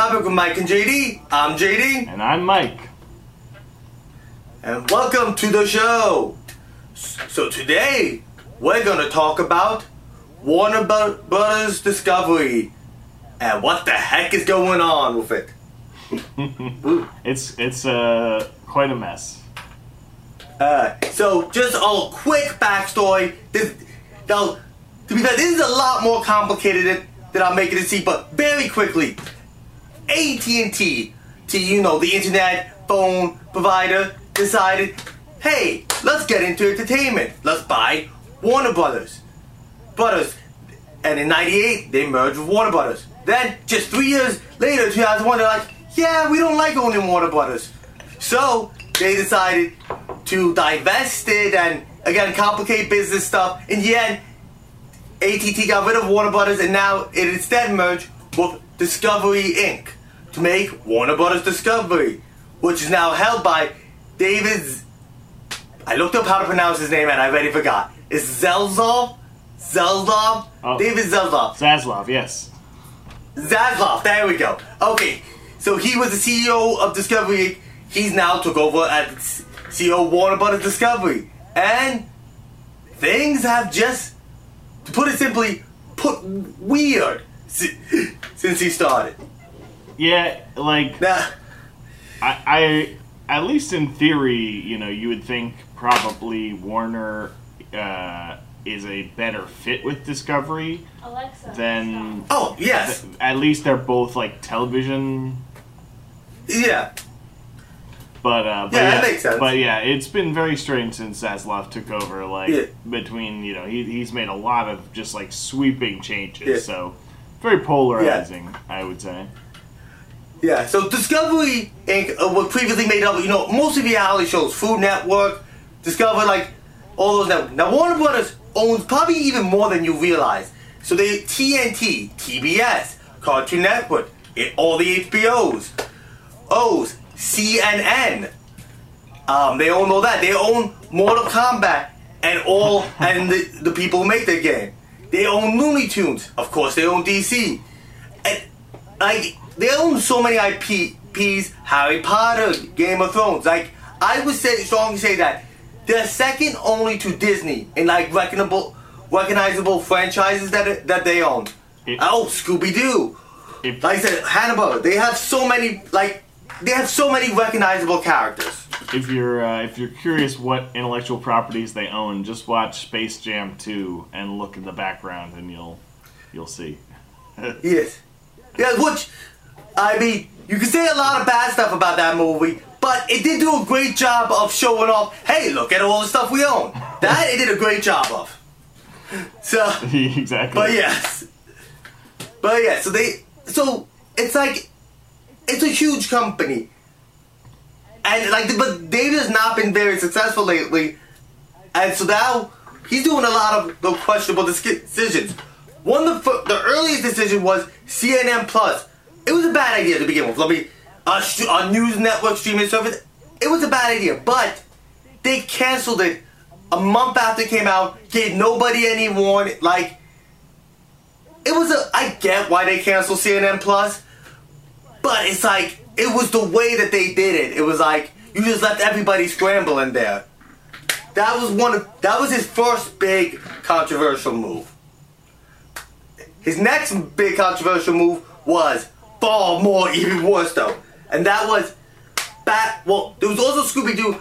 topic with Mike and JD. I'm JD, And I'm Mike. and welcome to the show. So today we're gonna talk about Warner Brothers Discovery and what the heck is going on with it. It's it's uh quite a mess. Uh, so just a quick backstory. This, now, to be fair, this is a lot more complicated than, than I'm making it seem, but very quickly, AT&T, to you know the internet phone provider, decided, hey, let's get into entertainment. Let's buy Warner Brothers. Brothers, and in '98 they merged with Warner Brothers. Then, just three years later, 2001, they're like, yeah, we don't like owning Warner Brothers. So they decided to divest it and again complicate business stuff. In the end, ATT got rid of Warner Brothers and now it instead merged with Discovery Inc. to make Warner Brothers Discovery, which is now held by David. Z- I looked up how to pronounce his name and I already forgot. It's Zelzov? Zelzov? Oh. David Zelzov. Zaslav, yes. Zaslav, there we go. Okay, so he was the CEO of Discovery. He's now took over as CEO of Warner Brothers Discovery, and things have just, to put it simply, put weird since he started. Yeah, like Now, I, I at least in theory, you know, you would think probably Warner uh, is a better fit with Discovery Alexa. than oh yes, at least they're both like television yeah, But uh, but Yeah, that makes sense. But yeah, it's been very strange since Zaslav took over. Like Yeah. between you know he he's made a lot of just like sweeping changes. Yeah. So very polarizing, I would say. Yeah. So Discovery Inc. Uh, was previously made up, of, you know, mostly reality shows, Food Network, Discovery, like all those networks. Now Warner Brothers owns probably even more than you realize. So they TNT, TBS, Cartoon Network, it, all the HBOs, O's, CNN. Um, they own all that. They own Mortal Kombat and all and the, the people who make the game. They own Looney Tunes. Of course, they own DC. And like they own so many IPs, Harry Potter, Game of Thrones. Like I would say strongly say that they're second only to Disney in like recognizable recognizable franchises that that they own. It- oh, Scooby Doo. Like I said, Hannibal. They have so many like they have so many recognizable characters. if you're uh, if you're curious what intellectual properties they own, just watch Space Jam 2 and look in the background, and you'll you'll see. Yes. Yeah, which, I mean, you can say a lot of bad stuff about that movie, but it did do a great job of showing off, hey, look at all the stuff we own. That it did a great job of. So, exactly. but yes. But yeah, so they, so it's like, it's a huge company. And like, but David has not been very successful lately. And so now he's doing a lot of the questionable decisions. One of the, the earliest decision was CNN Plus. It was a bad idea to begin with. Let me a, sh- a news network streaming service. It was a bad idea, but they canceled it a month after it came out. Gave nobody any warning. Like it was a. I get why they canceled CNN Plus, but it's like it was the way that they did it. It was like you just left everybody scrambling there. That was one of that was his first big controversial move. His next big controversial move was far more even worse though, and that was Bat. Well, there was also Scooby Doo.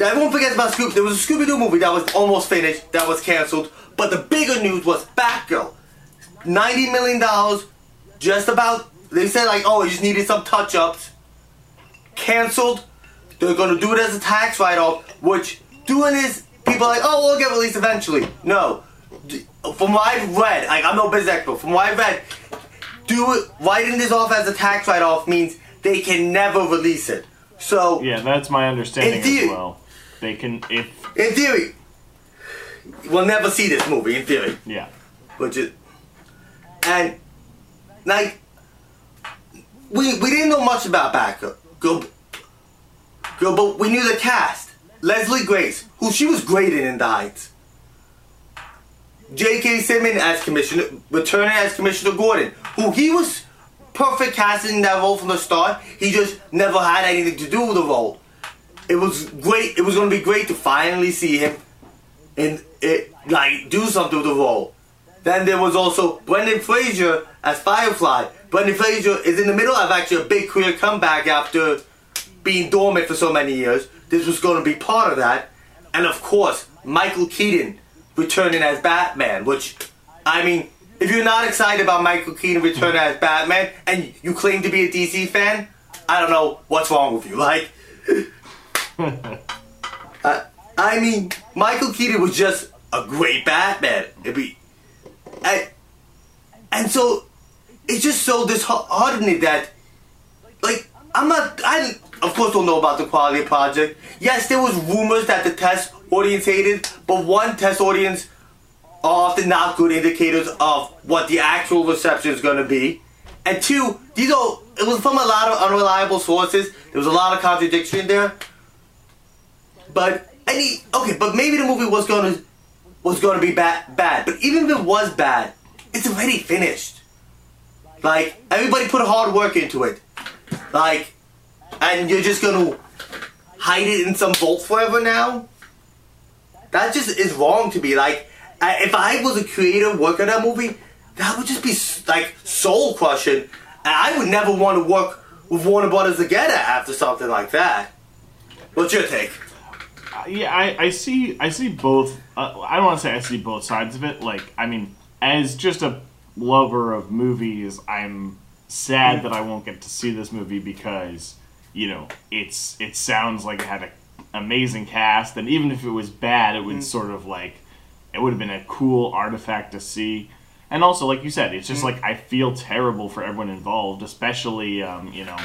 Everyone forgets about Scooby. There was a Scooby Doo movie that was almost finished that was canceled, but the bigger news was Batgirl. Ninety million dollars, just about. They said like, oh, it just needed some touch ups. Canceled. They're gonna do it as a tax write off, which doing this, people are like, oh, we'll get released eventually. No. From what I've read, like, I'm no business expert, from what I've read, do it, writing this off as a tax write off means they can never release it. So, yeah, that's my understanding Indeed. as well. They can if in theory, we'll never see this movie, in theory. yeah. Which is, and, like, we, we didn't know much about Batgirl, Girl, Girl, but we knew the cast. Leslie Grace, who she was great in In the Heights. J.K. Simmons as Commissioner, returning as Commissioner Gordon, who he was perfect casting that role from the start. He just never had anything to do with the role. It was great. It was going to be great to finally see him and it like do something with the role. Then there was also Brendan Fraser as Firefly. Brendan Fraser is in the middle of actually a big career comeback after being dormant for so many years. This was going to be part of that. And of course, Michael Keaton returning as Batman, which, I mean, if you're not excited about Michael Keaton returning as Batman and you claim to be a DC fan, I don't know what's wrong with you. Like, uh, I mean, Michael Keaton was just a great Batman. It'd be, and, and so it's just so disheartening that, like, I'm not. I of course don't know about the quality of project. Yes, there was rumors that the test audience hated, but one test audience are often not good indicators of what the actual reception is going to be. And two, these are it was from a lot of unreliable sources. There was a lot of contradiction there. But any okay, but maybe the movie was gonna was gonna be bad bad. But even if it was bad, it's already finished. Like everybody put hard work into it. Like and you're just gonna hide it in some vault forever now? That just is wrong to me. Like if I was a creator working on that movie, that would just be like soul crushing. And I would never want to work with Warner Brothers together after something like that. What's your take? Uh, yeah, I, I see. I see both. Uh, I don't want to say I see both sides of it. Like, I mean, as just a lover of movies, I'm sad that I won't get to see this movie because you know it's it sounds like it had an amazing cast, and even if it was bad, it would mm. sort of like it would have been a cool artifact to see. And also, like you said, it's just mm. like I feel terrible for everyone involved, especially um, you know,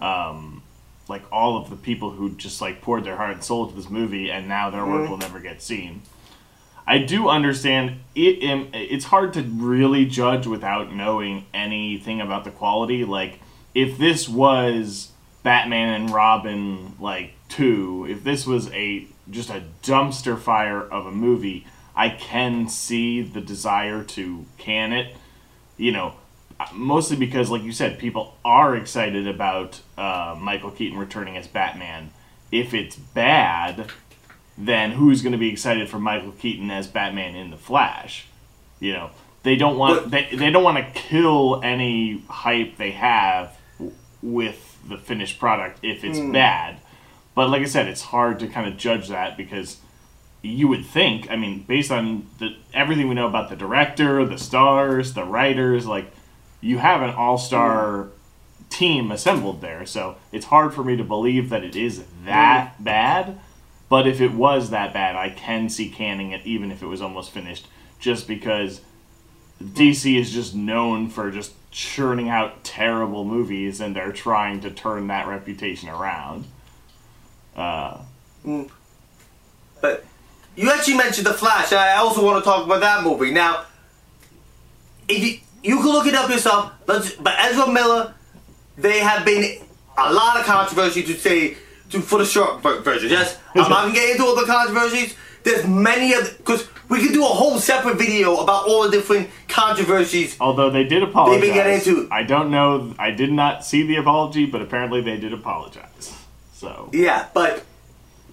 um, like all of the people who just like poured their heart and soul into this movie, and now their work mm. will never get seen. I do understand it. It's hard to really judge without knowing anything about the quality. Like, if this was Batman and Robin like two, if this was a just a dumpster fire of a movie, I can see the desire to can it. You know, mostly because, like you said, people are excited about uh, Michael Keaton returning as Batman. If it's bad, then who's going to be excited for Michael Keaton as Batman in the Flash? You know, they don't want they, they don't want to kill any hype they have with the finished product if it's mm. bad. But like I said, it's hard to kind of judge that because you would think, I mean, based on the, everything we know about the director, the stars, the writers, like you have an all-star mm. team assembled there. So it's hard for me to believe that it is that mm. bad. But if it was that bad, I can see canning it even if it was almost finished just because DC is just known for just churning out terrible movies and they're trying to turn that reputation around. Uh, mm. But you actually mentioned The Flash. I also want to talk about that movie. Now, if you, you can look it up yourself, but, but Ezra Miller, they have been a lot of controversy to say to, for the short version. Yes, I'm not going to get into all the controversies. There's many of because we could do a whole separate video about all the different controversies. Although they did apologize. They've been getting into. I don't know. I did not see the apology, but apparently they did apologize. So yeah, but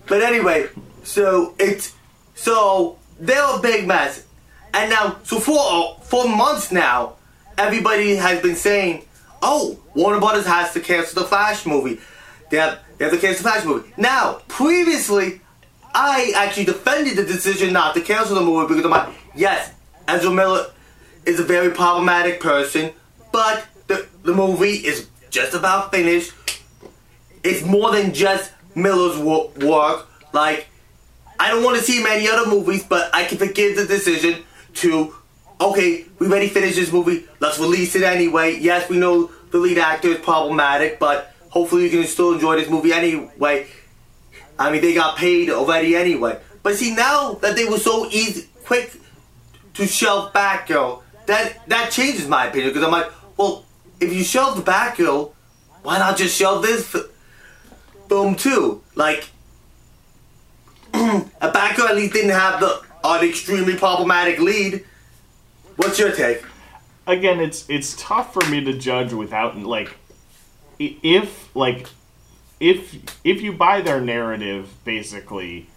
but anyway, so it's so they're a big mess, and now so for uh, for months now, everybody has been saying, "Oh, Warner Brothers has to cancel the Flash movie." They have they have to cancel the Flash movie. Now, previously, I actually defended the decision not to cancel the movie because I'm like, yes, Ezra Miller is a very problematic person, but the, the movie is just about finished. It's more than just Miller's work. Like, I don't want to see many other movies, but I can forgive the decision to, okay, we already finished this movie, let's release it anyway. Yes, we know the lead actor is problematic, but hopefully you can still enjoy this movie anyway. I mean, they got paid already anyway. But see, now that they were so easy, quick to shelf Batgirl, that that changes my opinion because I'm like, well, if you shelve the Batgirl, why not just shelve this film too? Like, a Batgirl at least didn't have the an extremely problematic lead. What's your take? again, it's it's tough for me to judge without like if like if if you buy their narrative basically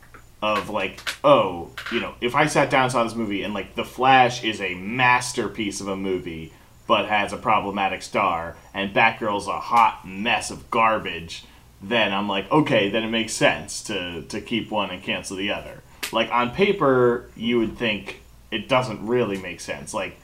of like oh you know if I sat down and saw this movie and like The Flash is a masterpiece of a movie but has a problematic star and Batgirl's a hot mess of garbage then I'm like okay then it makes sense to to keep one and cancel the other. Like on paper you would think it doesn't really make sense. Like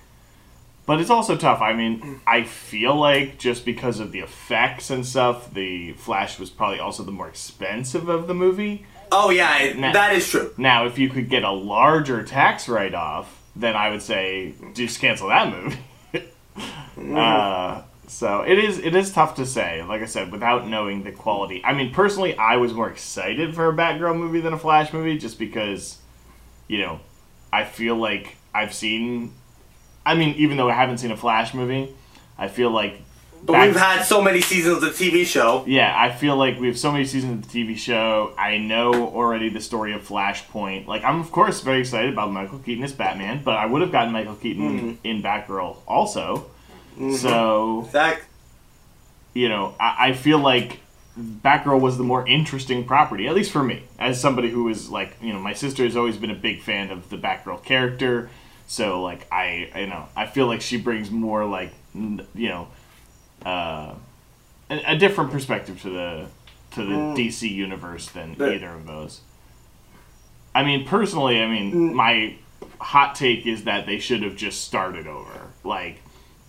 but it's also tough. I mean, I feel like just because of the effects and stuff, the Flash was probably also the more expensive of the movie. Oh yeah, it- Nah. that is true. Now, if you could get a larger tax write off, then I would say just cancel that movie. uh, so it is it is tough to say. Like I said, without knowing the quality. I mean, personally, I was more excited for a Batgirl movie than a Flash movie, just because, you know, I feel like I've seen. I mean, even though I haven't seen a Flash movie, I feel like. But Bat- we've had so many seasons of TV show. yeah, I feel like we have so many seasons of the TV show. I know already the story of Flashpoint. Like, I'm of course very excited about Michael Keaton as Batman, but I would have gotten Michael Keaton mm-hmm. in Batgirl also. Mm-hmm. So, Zach, you know, I, I feel like Batgirl was the more interesting property, at least for me, as somebody who is like, you know, my sister has always been a big fan of the Batgirl character. So, like, I, you know, I feel like she brings more like, you know, uh, a, a different perspective to the to the DC universe than But- either of those. I mean, personally, I mean, my hot take is that they should have just started over. Like,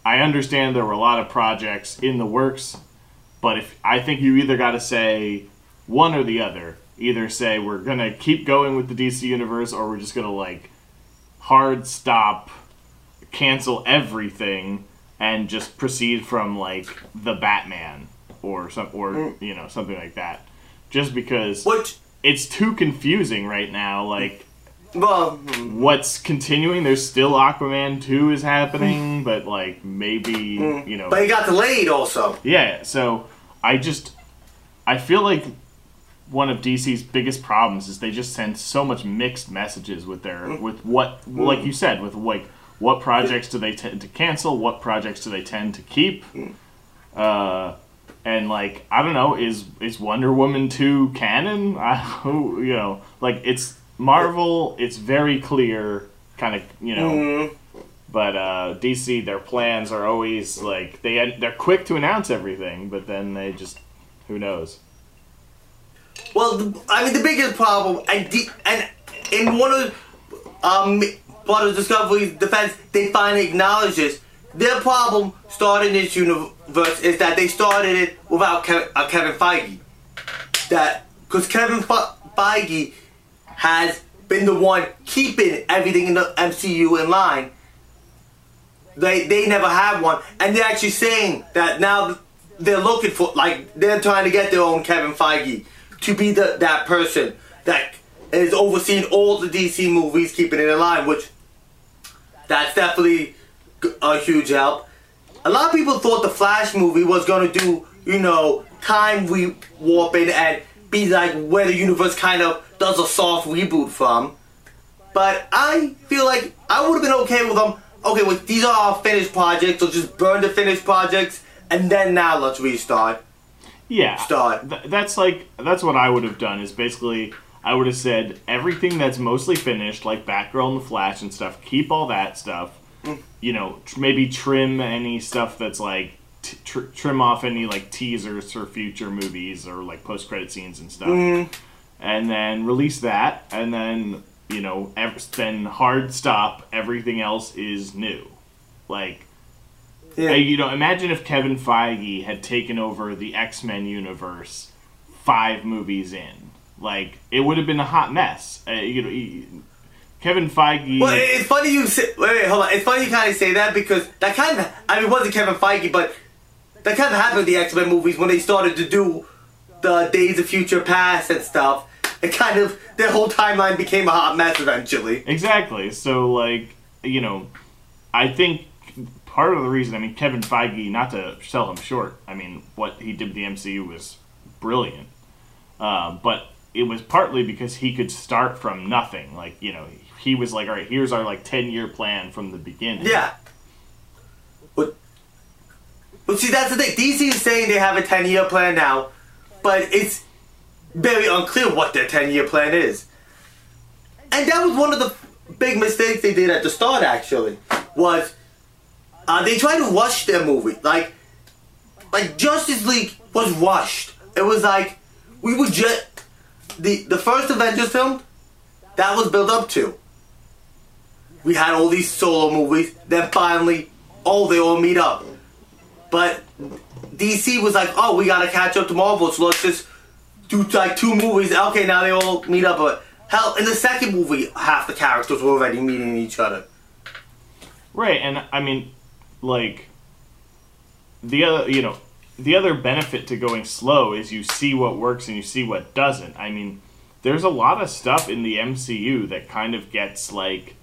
I understand there were a lot of projects in the works, but if I think you either got to say one or the other. Either say we're gonna keep going with the DC universe, or we're just gonna like hard stop, cancel everything, and just proceed from like the Batman or some or mm. you know something like that. Just because which, it's too confusing right now. Like well, what's continuing? There's still Aquaman two is happening, mm. but like maybe mm. you know. but he got delayed also. Yeah, so I just I feel like one of DC's biggest problems is they just send so much mixed messages with their with what like you said with like what projects do they tend to cancel, what projects do they tend to keep, uh, and like I don't know is is Wonder Woman two canon? I you know like it's Marvel. It's very clear, kind of you know. Mm, But uh, DC, their plans are always like they they're quick to announce everything, but then they just who knows. Well, the, I mean, the biggest problem, and and in one of um, of Discovery's defense, they finally acknowledge this. Their problem starting this universe is that they started it without uh, Kevin Feige. That because Kevin Fe- Feige has been the one keeping everything in the MCU in line. They they never had one, and they're actually saying that now they're looking for like they're trying to get their own Kevin Feige to be the that person that is overseeing all the DC movies, keeping it in line. Which that's definitely a huge help. A lot of people thought the Flash movie was gonna do you know time re- warping and be like where the universe kind of does a soft reboot from. But I feel like I would have been okay with them. Okay, well, these are our finished projects, so just burn the finished projects, and then now let's restart. Yeah, Start. Th- that's like that's what I would have done. Is basically I would have said everything that's mostly finished, like Batgirl and the Flash and stuff. Keep all that stuff. Mm. You know, tr- maybe trim any stuff that's like t- tr- trim off any like teasers for future movies or like post credit scenes and stuff, mm-hmm. and then release that, and then you know, ev- then hard stop. Everything else is new, like. Yeah. Uh, you know, imagine if Kevin Feige had taken over the X Men universe five movies in. Like, it would have been a hot mess. Uh, you know, he- Kevin Feige. Well, it's funny you say. Wait, wait, hold on. It's funny you kind of say that because that kind of. I mean, it wasn't Kevin Feige, but that kind of happened with the X Men movies when they started to do the Days of Future Past and stuff. It kind of their whole timeline became a hot mess eventually. Exactly. So, like, you know, I think part of the reason, I mean, Kevin Feige, not to sell him short, I mean, what he did with the MCU was brilliant. Uh, but it was partly because he could start from nothing. Like, you know, he was like, all right, here's our, like, 10 year plan from the beginning. Yeah. But, but see, that's the thing. DC is saying they have a 10 year plan now, but it's very unclear what their 10 year plan is. And that was one of the big mistakes they did at the start, actually, was uh, they tried to rush their movie. Like, like Justice League was rushed. It was like, we would just, the, the first Avengers film, that was built up to. We had all these solo movies, then finally, oh, they all meet up. But DC was like, oh, we gotta catch up to Marvel, so let's just do like two movies. Okay, now they all meet up. But hell, in the second movie, half the characters were already meeting each other. Right, and I mean, like the other, you know, the other benefit to going slow is you see what works and you see what doesn't. I mean, there's a lot of stuff in the MCU that kind of gets like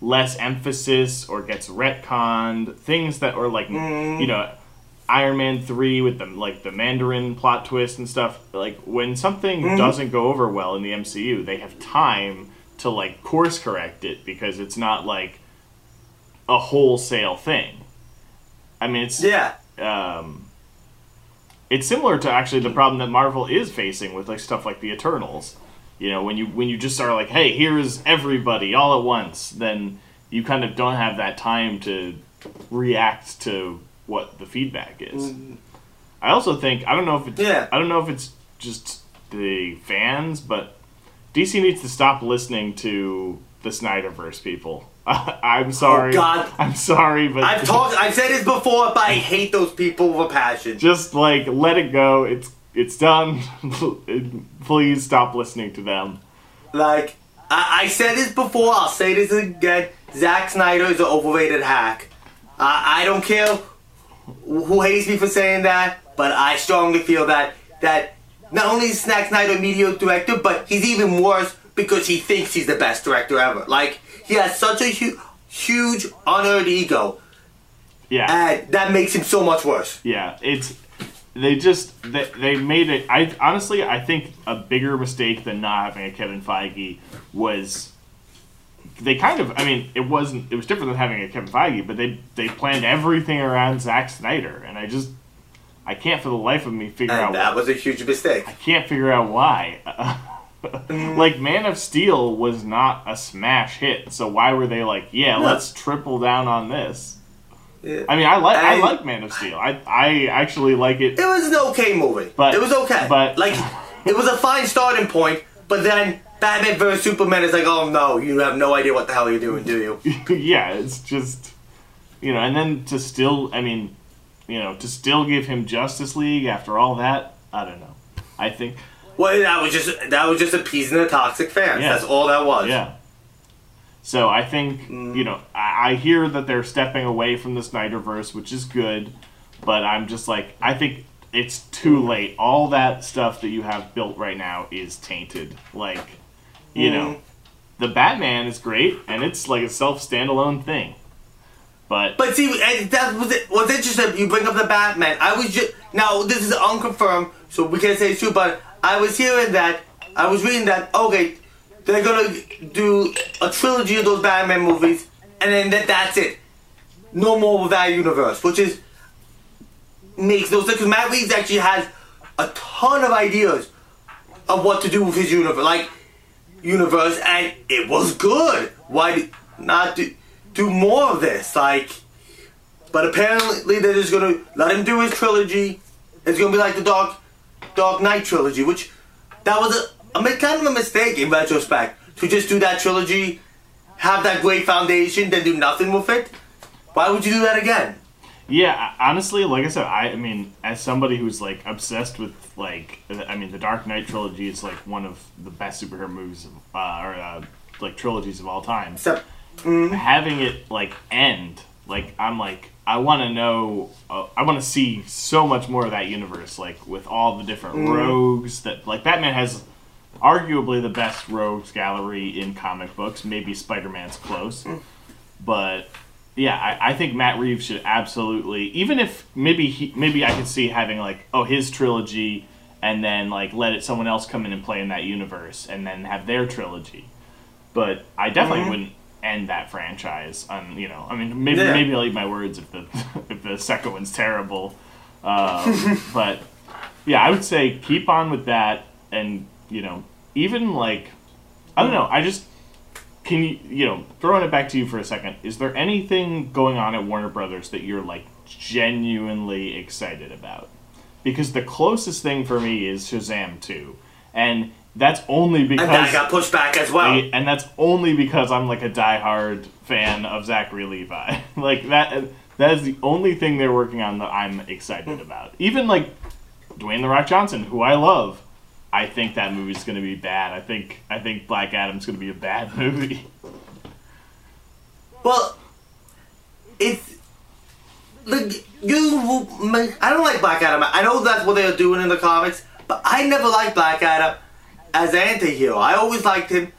less emphasis or gets retconned. Things that are like, mm-hmm. you know, Iron Man three with the like the Mandarin plot twist and stuff. Like when something mm-hmm. doesn't go over well in the MCU, they have time to like course correct it because it's not like a wholesale thing. I mean, it's Yeah. um, it's similar to actually the problem that Marvel is facing with like stuff like the Eternals. You know, when you when you just are like, hey, here's everybody all at once, then you kind of don't have that time to react to what the feedback is. I also think I don't know if it's Yeah. I don't know if it's just the fans, but DC needs to stop listening to the Snyderverse people. I'm sorry. Oh, God. I'm sorry, but I've talked. I've said this before, but I hate those people with a passion. just like let it go. It's it's done. Please stop listening to them. Like I, I said this before. I'll say this again. Zack Snyder is an overrated hack. I I don't care who hates me for saying that, but I strongly feel that that not only is Zack Snyder a mediocre director, but he's even worse because he thinks he's the best director ever. Like he has such a hu- huge unearned ego, Yeah, and that makes him so much worse. yeah. It's they just they, they made it. I honestly I think a bigger mistake than not having a Kevin Feige was they kind of. I mean, it wasn't. It was different than having a Kevin Feige, but they they planned everything around Zack Snyder, and I just I can't for the life of me figure out And that was a huge mistake. I can't figure out why. like Man of Steel was not a smash hit, so why were they like, yeah, No. let's triple down on this? Yeah. I mean, I like I, I- like Man of Steel. I I actually like it. It was an okay movie. But- it was okay. but- like, it was a fine starting point. But then Batman vs Superman is like, oh no, you have no idea what the hell you're doing, do you? yeah, it's just you know, and then to still, I mean, you know, to still give him Justice League after all that, I don't know. I think Well, that was just that was just appeasing the toxic fans. Yeah. That's all that was. Yeah. So I think Mm. you know I, I hear that they're stepping away from the Snyderverse, which is good, but I'm just like I think it's too late. All that stuff that you have built right now is tainted. Like, you know, Mm. the Batman is great and it's like a self standalone thing, but But see, and that was it. What's interesting, you bring up the Batman. I was just now this is unconfirmed, so we can't say it's true. But I was hearing that I was reading that okay, they're gonna do a trilogy of those Batman movies, and then that that's it. No more with that universe, which is makes no sense because Matt Reeves actually has a ton of ideas of what to do with his universe, like universe, and it was good. Why not do, do more of this? Like, but apparently they're just gonna let him do his trilogy. It's gonna be like the Dark Dark Knight trilogy, which that was a, a kind of a mistake in retrospect to just do that trilogy, have that great foundation, then do nothing with it. Why would you do that again? Yeah, honestly, like I said, I, I mean, as somebody who's like obsessed with like, I mean, the Dark Knight trilogy is like one of the best superhero movies, of, uh, or uh, like trilogies of all time. Except, Having it like end, like I'm like, I want to know, uh, I want to see so much more of that universe, like with all the different mm. rogues that, like Batman has arguably the best rogues gallery in comic books. Maybe Spider Man's close, mm. but yeah, I, I think Matt Reeves should absolutely, even if maybe he, maybe I could see having like oh his trilogy, and then like let it someone else come in and play in that universe, and then have their trilogy. But I definitely mm-hmm. wouldn't end that franchise. On you know, I mean, maybe Yeah. maybe I'll eat my words if the if the second one's terrible, um, but yeah, I would say keep on with that, and you know, even like I don't know, I just can you you know throwing it back to you for a second. Is there anything going on at Warner Brothers that you're like genuinely excited about? Because the closest thing for me is Shazam two, and that's only because And that got pushed back as well. and that's only because I'm like a diehard fan of Zachary Levi. like that that is the only thing they're working on that I'm excited hmm. about. Even like Dwayne the Rock Johnson, who I love, I think that movie's going to be bad. I think I think Black Adam's going to be a bad movie. Well, it's the you. I don't like Black Adam. I know that's what they're doing in the comics, but I never liked Black Adam as an anti-hero. I always liked him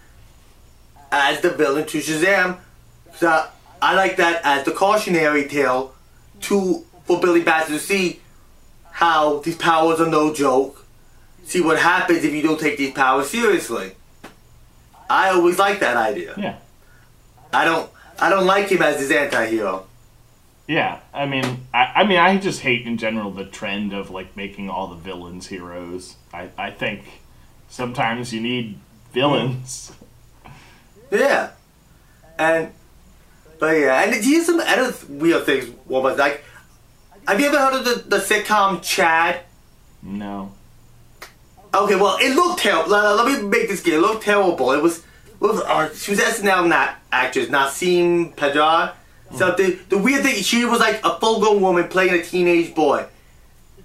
as the villain to Shazam. So I like that as the cautionary tale to for Billy Batson to see how these powers are no joke. See what happens if you don't take these powers seriously. I always like that idea. Yeah. I don't I don't like him as his anti-hero. Yeah, I mean, I, I mean, I just hate in general the trend of like making all the villains heroes. I, I think sometimes you need villains. Yeah. And but yeah, and here's some other weird things. Woman, like, have you ever heard of the, the sitcom Chad? No. Okay, well, it looked terrible. Let, let me make this clear. It looked terrible. It was, it was uh, she was SNL not actress, Nasim Pedrad. So the the weird thing, she was like a full grown woman playing a teenage boy.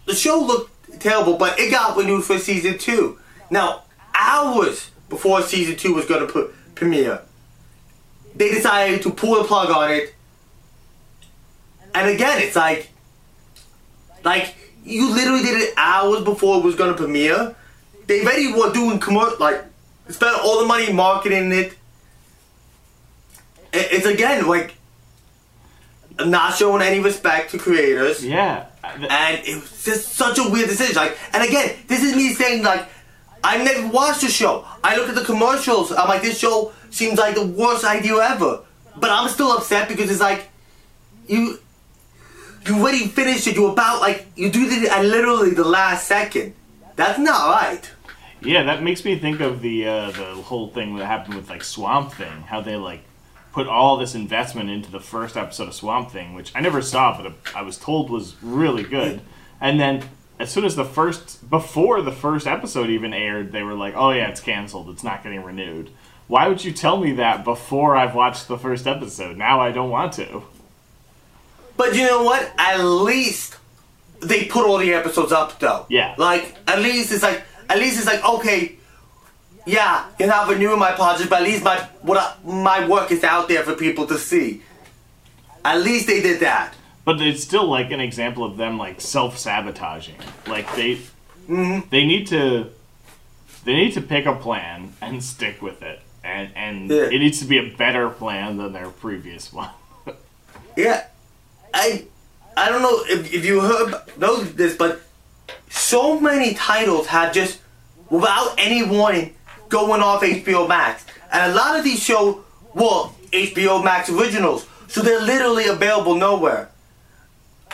The show looked terrible, but it got renewed for season two. Now, hours before season two was going to premiere, they decided to pull the plug on it. And again, it's like, like you literally did it hours before it was going to premiere. They already were doing commercial, like spent all the money marketing it. It- It's again like not showing any respect to creators. Yeah. And it was just such a weird decision. Like, and again, this is me saying like, I never watched the show. I look at the commercials. I'm like, this show seems like the worst idea ever. But I'm still upset because it's like, you, you already finished it. You about like you do it at literally the last second. That's not right. Yeah, that makes me think of the uh, the whole thing that happened with like Swamp Thing. How they like put all this investment into the first episode of Swamp Thing, which I never saw, but I was told was really good. And then as soon as the first before the first episode even aired, they were like, "Oh yeah, it's canceled. It's not getting renewed." Why would you tell me that before I've watched the first episode? Now I don't want to. But you know what? At least they put all the episodes up though. Yeah. Like at least it's like at least it's like okay, yeah, you're not renewing my project, but at least my what I, my work is out there for people to see. At least they did that. But it's still like an example of them like self sabotaging. Like they mm-hmm. they need to they need to pick a plan and stick with it. And and Yeah. it needs to be a better plan than their previous one. Yeah, I I don't know if, if you heard know this, but so many titles have just without any warning going off HBO Max, and a lot of these shows were HBO Max originals, so they're literally available nowhere.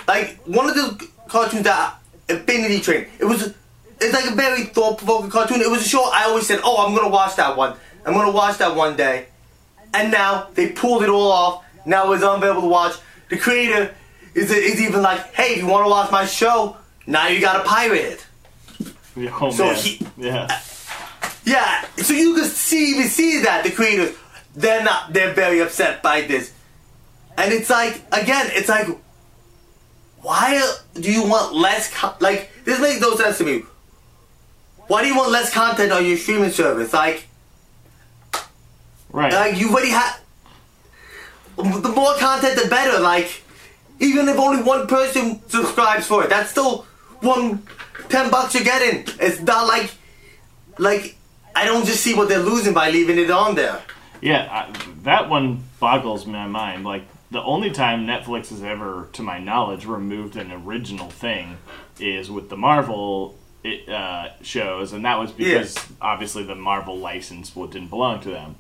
Like one of the cartoons that Infinity Train, it was it's like a very thought provoking cartoon. It was a show I always said, oh, I'm gonna watch that one. I'm gonna watch that one day. And now they pulled it all off. Now it's unavailable to watch. The creator is, is even like, hey, if you want to watch my show, now you gotta pirate it. oh So man. he- yeah. Yeah, so you can see even see that the creators, they're not, they're very upset by this. And it's like, again, it's like, why do you want less, co- like, this makes no sense to me. Why do you want less content on your streaming service? Like, Right. Like you already have. The more content, the better. Like, even if only one person subscribes for it, that's still one ten bucks you're getting. It's not like, like I don't just see what they're losing by leaving it on there. Yeah, I, that one boggles my mind. Like the only time Netflix has ever, to my knowledge, removed an original thing is with the Marvel uh, shows, and that was because obviously the Marvel license didn't belong to them.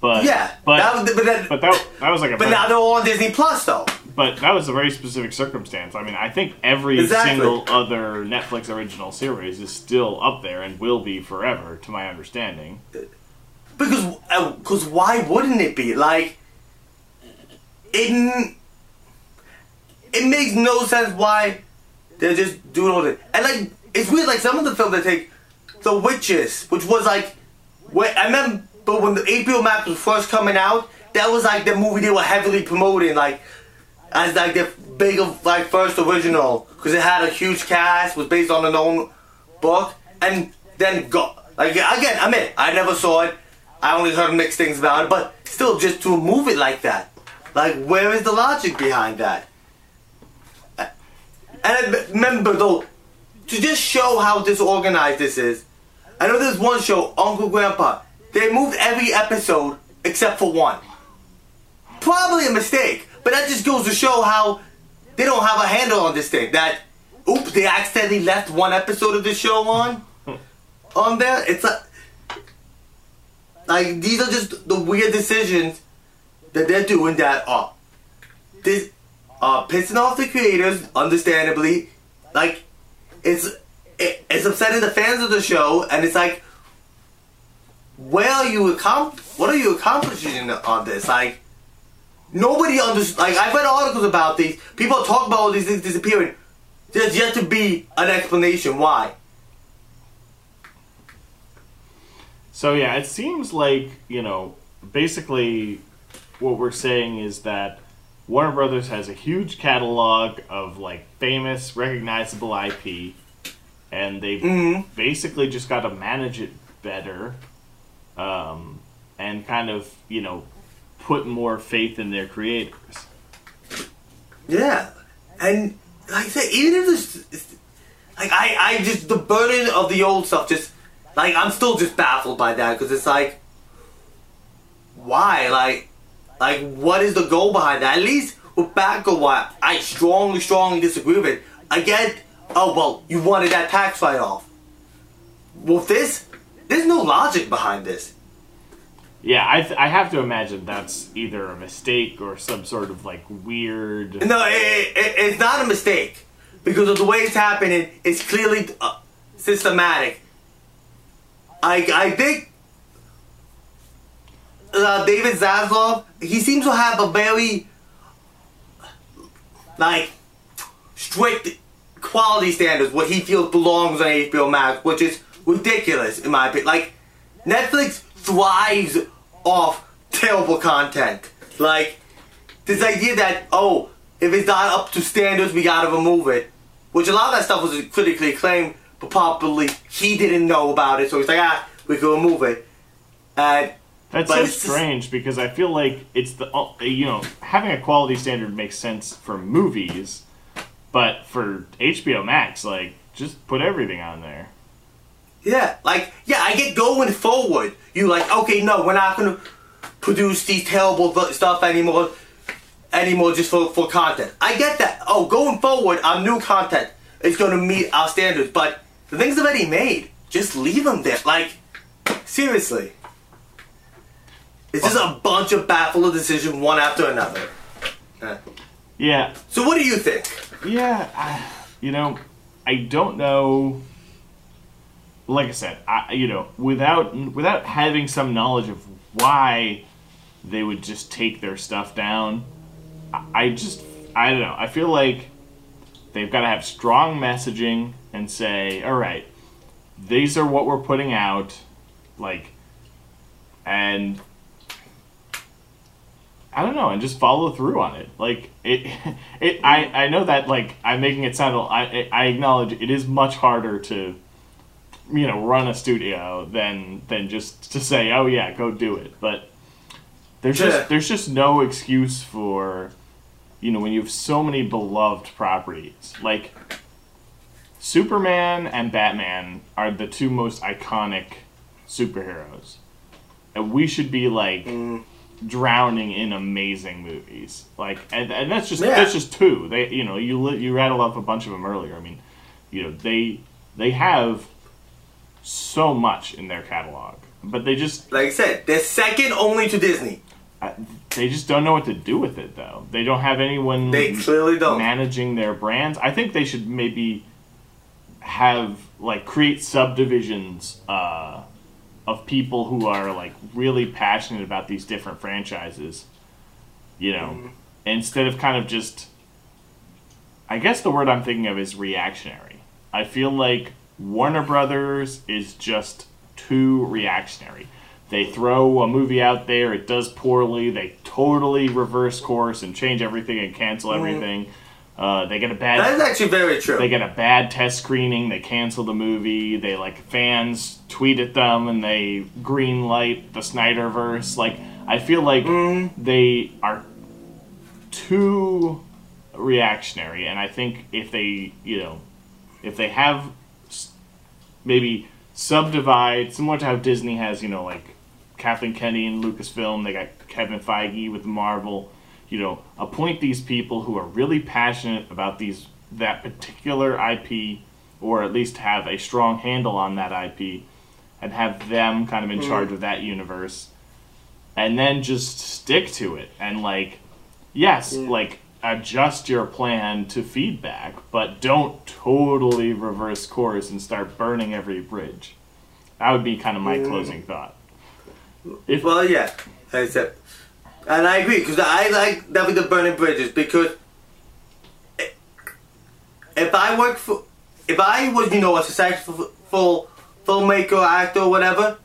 But Yeah, but that was- but then- but that that was like a But now they're all on Disney Plus, though. but that was a very specific circumstance. I mean, I think every Exactly. single other Netflix original series is still up there and will be forever, to my understanding. Because, because why wouldn't it be? Like, it, it makes no sense why they're just doing all this. And like, it's weird. Like some of the films they take, The Witches, which was like, when, I remember when the HBO Max was first coming out, that was like the movie they were heavily promoting, like as like the big of like first original because it had a huge cast, was based on a known book, and then go like again. I mean, I never saw it. I only heard mixed things about it, but still, just to move it like that, like where is the logic behind that? Uh, and I remember though, to just show how disorganized this is. I know there's one show, Uncle Grandpa. They moved every episode except for one. Probably a mistake, but that just goes to show how they don't have a handle on this thing. That, oops, they accidentally left one episode of the show on, on there. It's like, like these are just the weird decisions that they're doing that are, this, uh, pissing off the creators, understandably. Like, it's it, it's upsetting the fans of the show, and it's like, where are you accom- What are you accomplishing on this? Like, nobody understands. Like, I've read articles about these. People talk about all these things disappearing. There's yet to be an explanation why. So yeah, it seems like you know, basically, what we're saying is that Warner Brothers has a huge catalog of like famous, recognizable IP, and they've Mhm. basically just got to manage it better, um, and kind of you know, put more faith in their creators. Yeah, and like I said, even if this, like I, I just the burden of the old stuff, just like I'm still just baffled by that because it's like, why, like, like what is the goal behind that? At least with what I strongly, strongly disagree with. I get, oh well, you wanted that tax write off. With this, there's no logic behind this. Yeah, I, th- I have to imagine that's either a mistake or some sort of like weird. No, it, it, it's not a mistake because of the way it's happening. It's clearly uh, systematic. I I think uh, David Zaslav he seems to have a very like strict quality standards what he feels belongs on HBO Max, which is ridiculous in my opinion. Like Netflix thrives off terrible content. Like this idea that oh, if it's not up to standards, we gotta remove it. Which a lot of that stuff was critically acclaimed, but probably he didn't know about it, so he's like, ah, we can remove it. And That's But so it's just- strange because I feel like it's the uh, you know having a quality standard makes sense for movies, but for HBO Max, like just put everything on there. yeah, like yeah, I get going forward. You like, okay, no, we're not gonna produce these terrible stuff anymore, anymore just for for content. I get that. Oh, going forward, our new content is gonna meet our standards, but the things already made, just leave them there. Like, seriously. It's just a bunch of baffled decisions, one after another. Yeah, So, what do you think? yeah. I, you know, I don't know. Like I said, I you know without without having some knowledge of why they would just take their stuff down, I, I just I don't know. I feel like they've got to have strong messaging and say, all right, these are what we're putting out, like, and I don't know, and just follow through on it. Like it, it. I I know that like I'm making it sound. I I acknowledge it is much harder to, you know, run a studio than than just to say, oh yeah, go do it. But there's Yeah. just there's just no excuse for, you know, when you have so many beloved properties like. Superman and Batman are the two most iconic superheroes. And we should be like mm. Drowning in amazing movies. Like and, and that's just Yeah. that's just two. They you know, you you rattle off a bunch of them earlier. I mean, you know, they they have so much in their catalog. but they just Like I said, they're second only to Disney. I- they just don't know what to do with it though. They don't have anyone They clearly don't. managing their brands. I think they should maybe have like create subdivisions uh, of people who are like really passionate about these different franchises. You know, Mm-hmm. instead of kind of just. I guess the word I'm thinking of is reactionary. I feel like Warner Brothers is just too reactionary. They throw a movie out there, it does poorly, they totally reverse course and change everything and cancel everything. Uh, they get a bad That is actually very true. they get a bad test screening, they cancel the movie, they like fans tweet at them and they green light the Snyderverse. Like I feel like they are too reactionary and I think if they, you know, if they have maybe subdivide similar to how Disney has, you know, like Kathleen Kennedy and Lucasfilm, they got Kevin Feige with Marvel, you know, appoint these people who are really passionate about these that particular IP or at least have a strong handle on that IP and have them kind of in mm-hmm. charge of that universe and then just stick to it and like yes, like adjust your plan to feedback, but don't totally reverse course and start burning every bridge. That would be kind of my closing thought. If Well, yeah, like I said, and I agree because I like definitely the burning bridges because if I work for, if I was you know a successful filmmaker, actor, or whatever,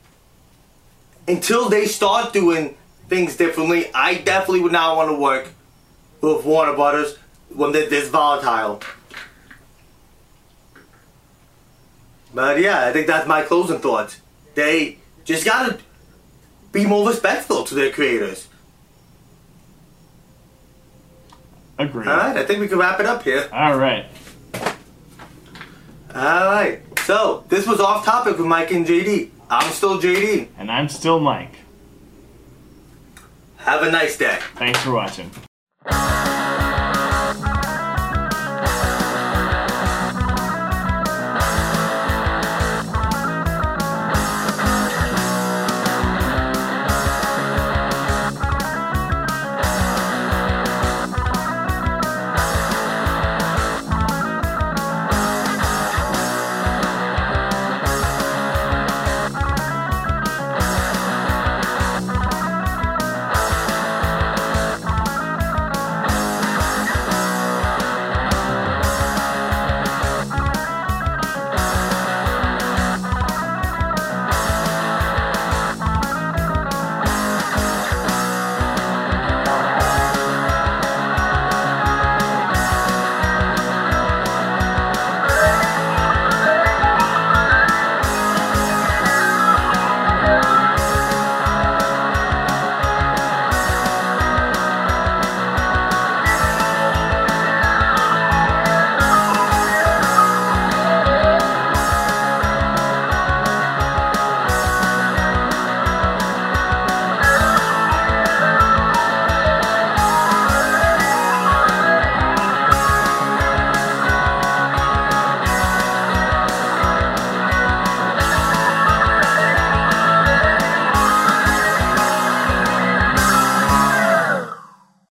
until they start doing things differently, I definitely would not want to work with Warner Brothers when they're this volatile. But yeah, I think that's my closing thoughts. They just gotta be more respectful to their creators. Agree. Alright, I think we can wrap it up here. All right. Alright, so this was off topic with Mike and JD. I'm still JD. And I'm still Mike. Have a nice day. Thanks for watching.